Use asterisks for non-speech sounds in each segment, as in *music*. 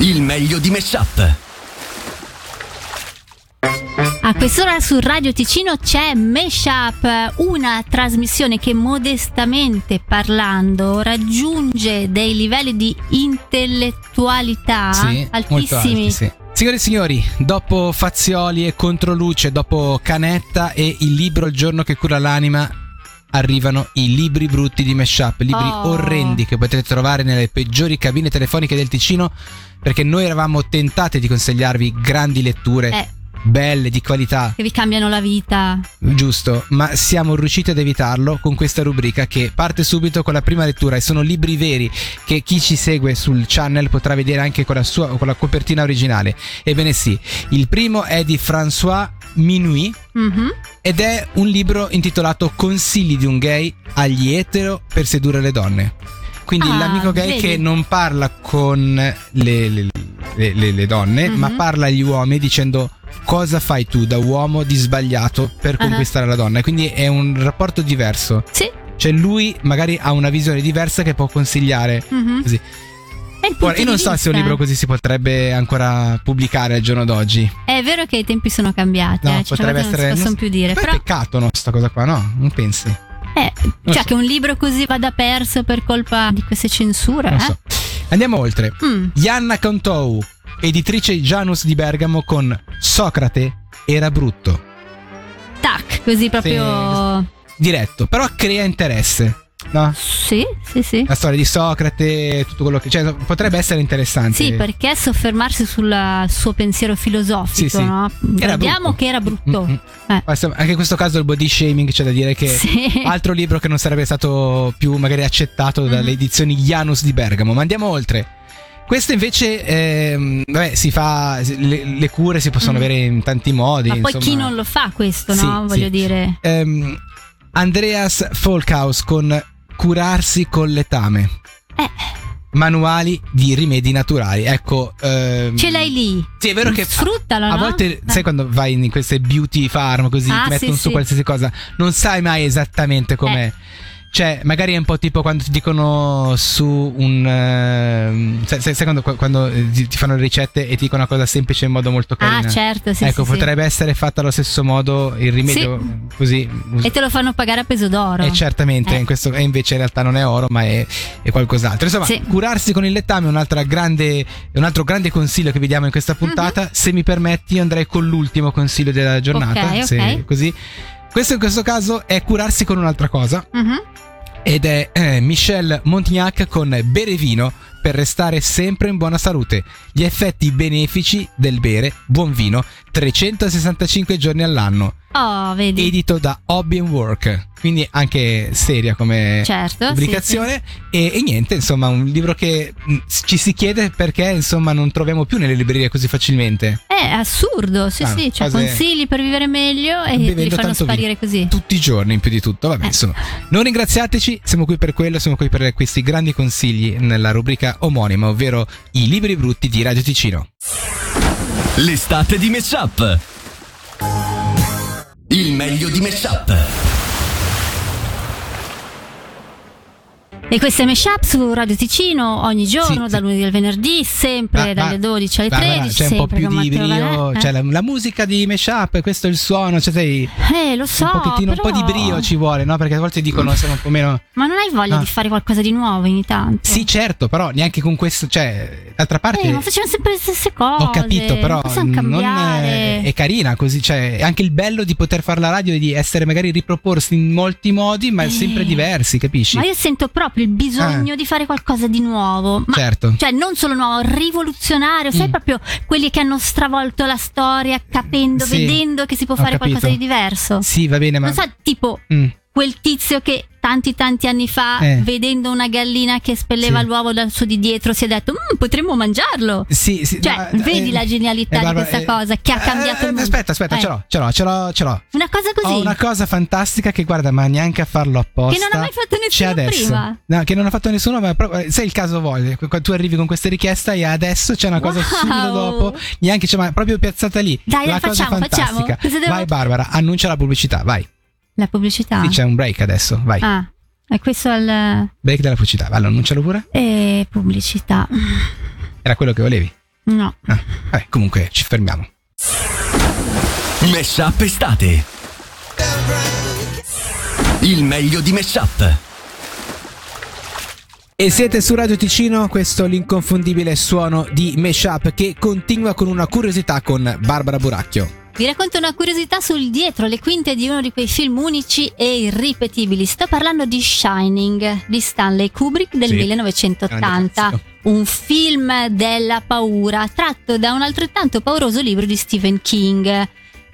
Il meglio di Meshup. A quest'ora su Radio Ticino c'è Meshup, una trasmissione che modestamente parlando raggiunge dei livelli di intellettualità Sì, molto altissimi. alti, sì. Signore e signori, dopo Fazioli e Controluce, dopo Canetta e il libro Il giorno che cura l'anima, arrivano i libri brutti di Meshup, libri Oh. orrendi che potete trovare nelle peggiori cabine telefoniche del Ticino, perché noi eravamo tentate di consigliarvi grandi letture, Eh, belle, di qualità, che vi cambiano la vita. giusto, ma siamo riusciti ad evitarlo con questa rubrica che parte subito con la prima lettura e sono libri veri che chi ci segue sul channel potrà vedere anche con la sua con la copertina originale. Ebbene sì, il primo è di François Minuit Mhm. ed è un libro intitolato Consigli di un gay agli etero per sedurre le donne. Quindi Ah, l'amico gay vedi. che non parla con le, le- le- le- donne, Mhm. ma parla agli uomini dicendo cosa fai tu da uomo di sbagliato per Ah. conquistare la donna. Quindi è un rapporto diverso. Sì. Cioè lui magari ha una visione diversa che può consigliare mhm. così. È Ora, io non so se un libro così si potrebbe ancora pubblicare al giorno d'oggi. È vero che i tempi sono cambiati, No, eh, certe potrebbe volte non essere. si possono più dire. Però, peccato, no, sta cosa qua, no? Non pensi? eh, Non cioè so. che un libro così vada perso per colpa di queste censure. Non eh? so. Andiamo oltre. Mm. Yanna Cantou, editrice Janus di Bergamo con Socrate era brutto. Tac, così proprio. Diretto, però crea interesse. No? Sì, sì, sì. La storia di Socrate, tutto quello che. Cioè, potrebbe essere interessante. Sì, perché soffermarsi sul suo pensiero filosofico, Sì, sì. no? Era Vediamo che era brutto. Mm, mm. Eh. Anche in questo caso il body shaming c'è da dire che Sì. *laughs* altro libro che non sarebbe stato più magari accettato dalle Mhm. edizioni Janus di Bergamo. Ma andiamo oltre. Questo invece, ehm, vabbè, si fa. Le, le cure si possono Mm. avere in tanti modi. Ma poi insomma. chi non lo fa questo, Sì, no? Voglio sì. dire. Ehm, Andreas Folkhaus con Curarsi con letame. Eh, Manuali di rimedi naturali. Ecco. ehm, ce l'hai lì. Sì, è vero che. Sfruttalo, A no? volte, Eh. sai quando vai in queste beauty farm così Ah, ti mettono sì, su sì. qualsiasi cosa, non sai mai esattamente com'è. Cioè, magari è un po' tipo quando ti dicono su un. ehm, sai, sai- sai quando, quando, eh, ti fanno le ricette e ti dicono una cosa semplice in modo molto carina? Ah, certo, sì. ecco, sì, sì. potrebbe essere fatta allo stesso modo il rimedio così. E te lo fanno pagare a peso d'oro. E certamente, Eh. in questo, e invece in realtà non è oro, ma è, è qualcos'altro. Insomma, Sì. curarsi con il lettame è un'altra grande, un altro grande consiglio che vi diamo in questa puntata. Se mi permetti, io andrei con l'ultimo consiglio della giornata. Mhm. Ok, se- così. Questo in questo caso è curarsi con un'altra cosa. Mhm. Ed è eh, Michel Montignac con Bere vino per restare sempre in buona salute. Gli effetti benefici del bere buon vino 365 giorni all'anno. Oh, vedi. Edito da Hobby and Work. Quindi anche seria come Certo, sì, pubblicazione. E, e niente, insomma, un libro che mh, ci si chiede perché insomma non troviamo più nelle librerie così facilmente. È assurdo, sì, Ah, sì. Cioè, consigli per vivere meglio e li fanno vino. sparire così. Tutti i giorni, in più di tutto. Vabbè, Eh. insomma, non ringraziateci, siamo qui per quello, siamo qui per questi grandi consigli nella rubrica omonima, ovvero i libri brutti di Radio Ticino. L'estate di Meshup. Il meglio di Meshup. E queste mashup su Radio Ticino ogni giorno, Sì, dal lunedì al venerdì, sempre Ma- dalle ma- 12 alle ma- ma 13. c'è un po' più di brio, Valè. c'è la, la musica di Meshup, questo è il suono, cioè sei Eh, lo so. un pochettino, un po' di però- brio ci vuole, no? Perché a volte dicono siamo un po' meno... Ma non hai voglia Ah. di fare qualcosa di nuovo ogni tanto? Sì, certo, però neanche con questo, cioè, d'altra parte... Eh, ma facciamo sempre le stesse cose. Ho capito, però non è, è carina così, cioè è anche il bello di poter fare la radio e di essere magari riproporsi in molti modi, ma Eh. sempre diversi, capisci? Ma io sento proprio il bisogno di fare qualcosa di nuovo. Ma Certo. Cioè, non solo nuovo, rivoluzionario, sai Mm. proprio quelli che hanno stravolto la storia, capendo, Sì, vedendo che si può fare capito. qualcosa di diverso. Sì, va bene, ma Non so, tipo Mm. Quel tizio che tanti tanti anni fa, Eh. vedendo una gallina che spelleva Sì. l'uovo dal suo di dietro, si è detto, "Mm, potremmo mangiarlo. Sì, sì, Cioè, no, vedi eh, la genialità eh, di questa eh, cosa che ha eh, cambiato eh, il mondo. Aspetta, aspetta, Eh, ce l'ho, ce l'ho, ce l'ho, ce l'ho. Una cosa così. Ho una cosa fantastica che guarda, ma neanche a farlo apposta. Che non ha mai fatto C'è nessuno adesso. prima. No, che non ha fatto nessuno, ma proprio, eh, se il caso vuole, quando tu arrivi con questa richiesta e adesso c'è una cosa Wow. subito dopo, neanche c'è, ma proprio piazzata lì. Dai, la cosa facciamo, facciamo. fantastica. Cosa devo- Vai Barbara, annuncia la pubblicità, vai. La pubblicità. Sì, c'è un break adesso, vai. Ah, è questo al... Break della pubblicità, vai, annuncialo pure. E pubblicità. *laughs* Era quello che volevi. No. Ah, vabbè, comunque ci fermiamo. Meshup estate. Il meglio di Meshup. E siete su Radio Ticino, questo è l'inconfondibile suono di Meshup che continua con una curiosità con Barbara Buracchio. Vi racconto una curiosità sul dietro le quinte di uno di quei film unici e irripetibili. Sto parlando di Shining di Stanley Kubrick del Sì, 1980. grande Un film della paura tratto da un altrettanto pauroso libro di Stephen King.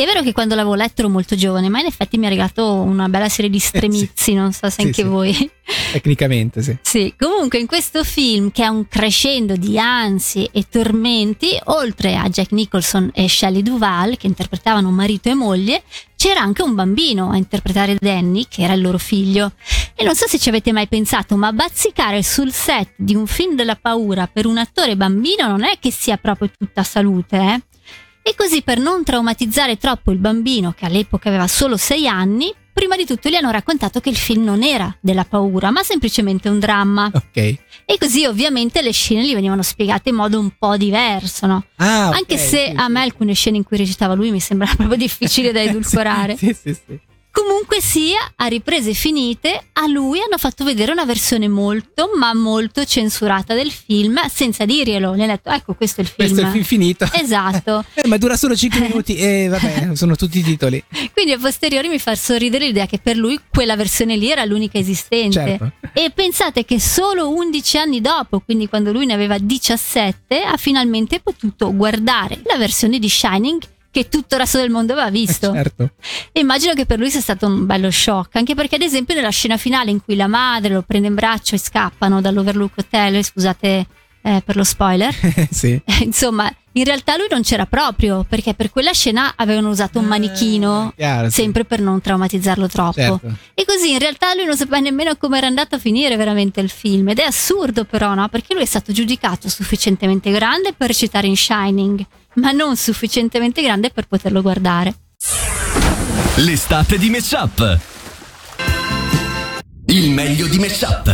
Che è vero che quando l'avevo letto ero molto giovane, ma in effetti mi ha regalato una bella serie di stremizi, non so se Sì, anche sì. voi. *laughs* Tecnicamente, sì. Sì, comunque in questo film che ha un crescendo di ansie e tormenti, oltre a Jack Nicholson e Shelley Duvall che interpretavano marito e moglie, c'era anche un bambino a interpretare Danny, che era il loro figlio. E non so se ci avete mai pensato, ma bazzicare sul set di un film della paura per un attore bambino non è che sia proprio tutta salute, eh? E così per non traumatizzare troppo il bambino, che all'epoca aveva solo 6 anni, prima di tutto gli hanno raccontato che il film non era della paura, ma semplicemente un dramma. Ok. E così ovviamente le scene gli venivano spiegate in modo un po' diverso, no? Ah, ok, Anche se sì, a me alcune scene in cui recitava lui mi sembrava proprio *laughs* difficile da *laughs* edulcorare. sì, sì, sì. Comunque sia, a riprese finite, a lui hanno fatto vedere una versione molto, ma molto censurata del film, senza dirglielo. Gli hanno detto, ecco, questo è il film. Questo è il film finito. Esatto. *laughs* Eh, ma dura solo 5 *laughs* minuti e vabbè, sono tutti i titoli. Quindi a posteriori mi fa sorridere l'idea che per lui quella versione lì era l'unica esistente. Certo. E pensate che solo 11 anni dopo, quindi quando lui ne aveva 17, ha finalmente potuto guardare la versione di Shining che tutto il resto del mondo aveva visto. Certo. E immagino che per lui sia stato un bello shock, anche perché ad esempio nella scena finale in cui la madre lo prende in braccio e scappano dall'Overlook Hotel, scusate eh, per lo spoiler, *laughs* sì. eh, insomma, in realtà lui non c'era proprio, perché per quella scena avevano usato un manichino, Ah, chiaro, sì. sempre per non traumatizzarlo troppo. Certo. E così in realtà lui non sapeva nemmeno come era andato a finire veramente il film. Ed è assurdo però, no? Perché lui è stato giudicato sufficientemente grande per recitare in Shining, ma non sufficientemente grande per poterlo guardare. L'estate di Meshup. Il meglio di Meshup.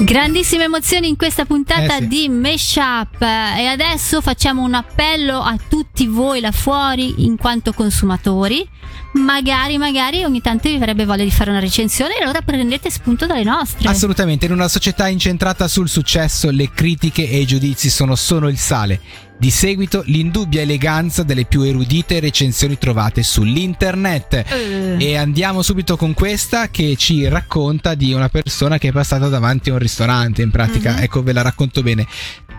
Grandissime emozioni in questa puntata Eh sì. di Meshup e adesso facciamo un appello a tutti voi là fuori in quanto consumatori. Magari, magari ogni tanto vi verrebbe voglia di fare una recensione e allora prendete spunto dalle nostre. Assolutamente, in una società incentrata sul successo, le critiche e i giudizi sono solo il sale. Di seguito, l'indubbia eleganza delle più erudite recensioni trovate sull'internet. Eh. E andiamo subito con questa che ci racconta di una persona che è passata davanti a un ristorante. In pratica, Mhm. ecco, ve la racconto bene.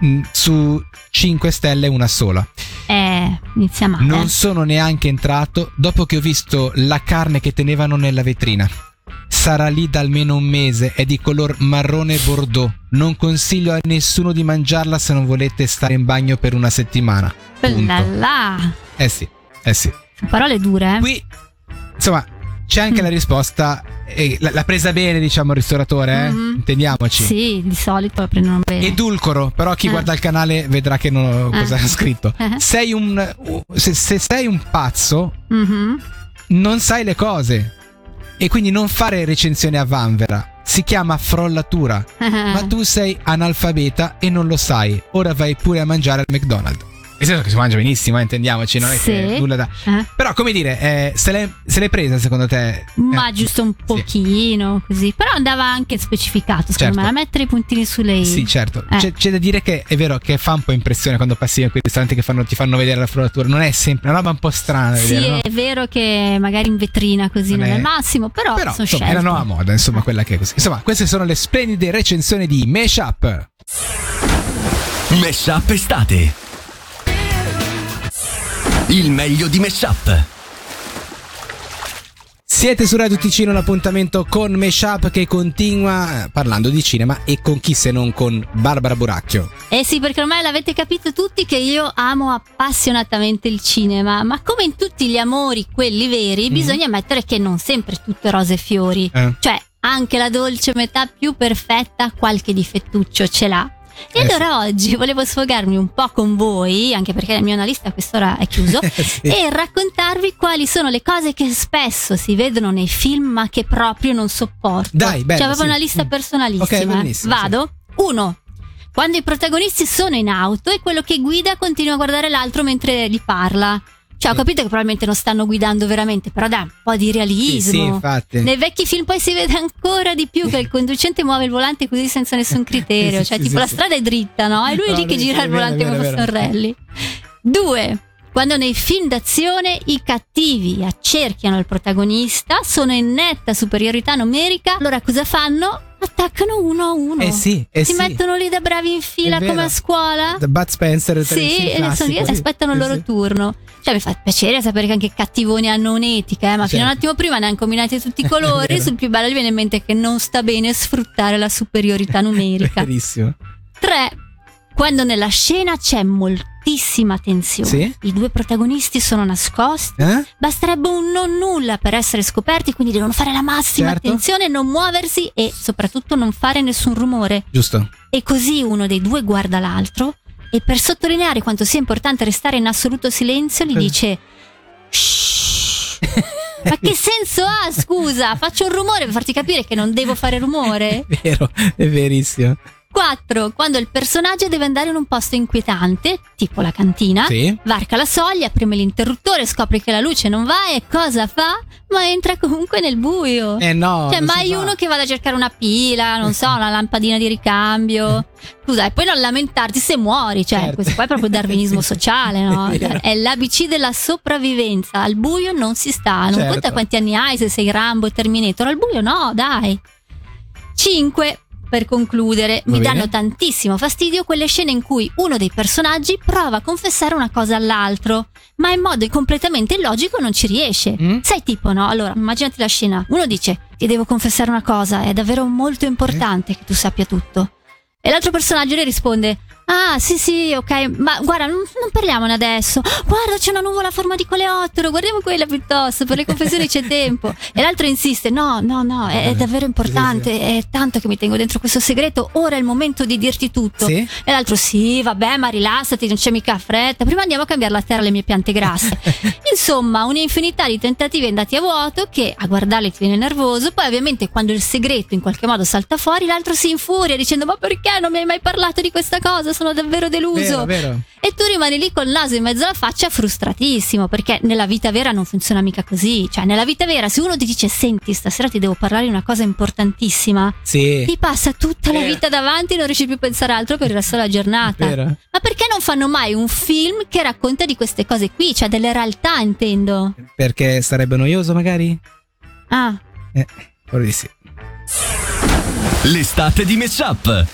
Mm, Su 5 stelle, una sola. Eh, inizia male. Non sono neanche entrato dopo che ho visto la carne che tenevano nella vetrina. Sarà lì da almeno un mese, è di color marrone bordeaux. Non consiglio a nessuno di mangiarla se non volete stare in bagno per una settimana. Punto. Eh sì, eh sì. Parole dure, eh? Qui, insomma, c'è anche Mm. la risposta. eh, l'ha presa bene, diciamo, il ristoratore, eh? Mhm. Intendiamoci. Sì, di solito la prendono bene. Edulcoro, però chi Eh. guarda il canale vedrà che non ho cosa Eh. ha scritto. Eh. Sei un. Se, se sei un pazzo, Mhm. non sai le cose. E quindi non fare recensione a vanvera. Si chiama frollatura. Ma tu sei analfabeta e non lo sai. Ora vai pure a mangiare al McDonald's. Nel senso che si mangia benissimo, eh, intendiamoci, non è che Sì. nulla da. Eh? Però, come dire, eh, se, l'è, se l'è presa secondo te? Ma Eh, giusto un sì. pochino così. Però andava anche specificato, secondo Certo. me, a mettere i puntini sulle i. Sì, certo. Eh. C'è, c'è da dire che è vero che fa un po' impressione quando passi in quei ristoranti che fanno- ti fanno vedere la frollatura. Non è sempre una roba un po' strana. Sì, vedere, no? è vero che magari in vetrina così Non non, è è- il massimo, però, Però sono insomma, la nuova moda, insomma, quella che è così. Insomma, queste sono le splendide recensioni di Meshup. Meshup estate. Il meglio di Meshup. Siete su Radio Ticino, l'appuntamento con Meshup che continua eh, parlando di cinema e con chi se non con Barbara Buracchio. Eh sì, perché ormai l'avete capito tutti che io amo appassionatamente il cinema, ma come in tutti gli amori, quelli veri, Mhm. bisogna ammettere che non sempre è tutto rose e fiori. Eh. Cioè, anche la dolce metà più perfetta qualche difettuccio ce l'ha. E Eh sì. allora oggi volevo sfogarmi un po' con voi, anche perché il mio analista a quest'ora è chiuso, *laughs* Sì. e raccontarvi quali sono le cose che spesso si vedono nei film ma che proprio non sopporto. Dai, bello, Cioè, avevo sì. una lista Mm. personalissima. Ok, benissimo, Vado. Uno. Quando i protagonisti sono in auto e quello che guida continua a guardare l'altro mentre gli parla. Cioè, ho Sì. capito che probabilmente non stanno guidando veramente, però dai, un po' di Sì, realismo. sì, infatti. Nei vecchi film poi si vede ancora di più che il conducente muove il volante così senza nessun *laughs* criterio. Sì, cioè, sì, tipo sì, la sì. strada è dritta, no? E lui è No, lì che sì, gira è il vero, volante è come vero, fosse un è vero. rally. Due. Quando nei film d'azione i cattivi accerchiano il protagonista, sono in netta superiorità numerica, allora cosa fanno? Attaccano uno a uno. Eh sì, eh si sì. mettono lì da bravi in fila È vero. come a scuola. The Bud Spencer Sì, e sono lì e aspettano il loro sì. turno. Cioè, mi fa piacere sapere che anche i cattivoni hanno un'etica, eh, ma fino a un Certo. attimo prima ne hanno combinati tutti i *laughs* colori. sul più bello gli viene in mente che non sta bene sfruttare la superiorità numerica. *laughs* Verissimo. 3. Quando nella scena c'è moltissima tensione, Sì. i due protagonisti sono nascosti, Eh? basterebbe un non nulla per essere scoperti, quindi devono fare la massima Certo. attenzione, non muoversi e soprattutto non fare nessun rumore. Giusto. E così uno dei due guarda l'altro e per sottolineare quanto sia importante restare in assoluto silenzio gli dice "Shh". Ma che senso ha, scusa? Faccio un rumore per farti capire che non devo fare rumore? *laughs* È vero, è verissimo. 4. Quando il personaggio deve andare in un posto inquietante, tipo la cantina, Sì. varca la soglia, preme l'interruttore, scopre che la luce non va e cosa fa? Ma entra comunque nel buio. Eh no. Cioè, mai uno che vada a cercare una pila, non so, una lampadina di ricambio. *laughs* Scusa, e poi non lamentarti se muori, cioè, Certo. questo qua è proprio darwinismo *laughs* sociale, no? È vero. È l'ABC della sopravvivenza. Al buio non si sta, non Certo. conta quanti anni hai, se sei Rambo e Terminator, al buio no, dai. 5. Per concludere, Va mi bene. danno tantissimo fastidio quelle scene in cui uno dei personaggi prova a confessare una cosa all'altro, ma in modo completamente illogico non ci riesce. Mm? Sai tipo, no? Allora, immaginati la scena. Uno dice, ti devo confessare una cosa, è davvero molto importante che tu sappia tutto. E l'altro personaggio le risponde, ah sì sì, ok, ma guarda, non, non parliamone adesso. Guarda, c'è una nuvola a forma di coleottero, guardiamo quella piuttosto, per le confessioni c'è tempo. *laughs* E l'altro insiste, no, no, no, è, è davvero importante, è tanto che mi tengo dentro questo segreto, ora è il momento di dirti tutto. Sì. E l'altro sì, vabbè, ma rilassati, non c'è mica fretta. Prima andiamo a cambiare la terra alle mie piante grasse. *laughs* Insomma, un'infinità di tentativi andati a vuoto che a guardarli ti viene nervoso. Poi, ovviamente, quando il segreto in qualche modo salta fuori, l'altro si infuria dicendo: Ma perché non mi hai mai parlato di questa cosa? Sono davvero deluso. Vero, vero. E tu rimani lì col naso in mezzo alla faccia frustratissimo perché nella vita vera non funziona mica così. Cioè, nella vita vera, se uno ti dice: Senti, stasera ti devo parlare di una cosa importantissima, Sì. ti passa tutta la vita davanti e non riesci più a pensare altro per il resto della giornata. Vero. Ma perché non fanno mai un film che racconta di queste cose qui? Cioè delle realtà, intendo. Perché sarebbe noioso magari? Ah, Eh, ora di sì. L'estate di Match Up.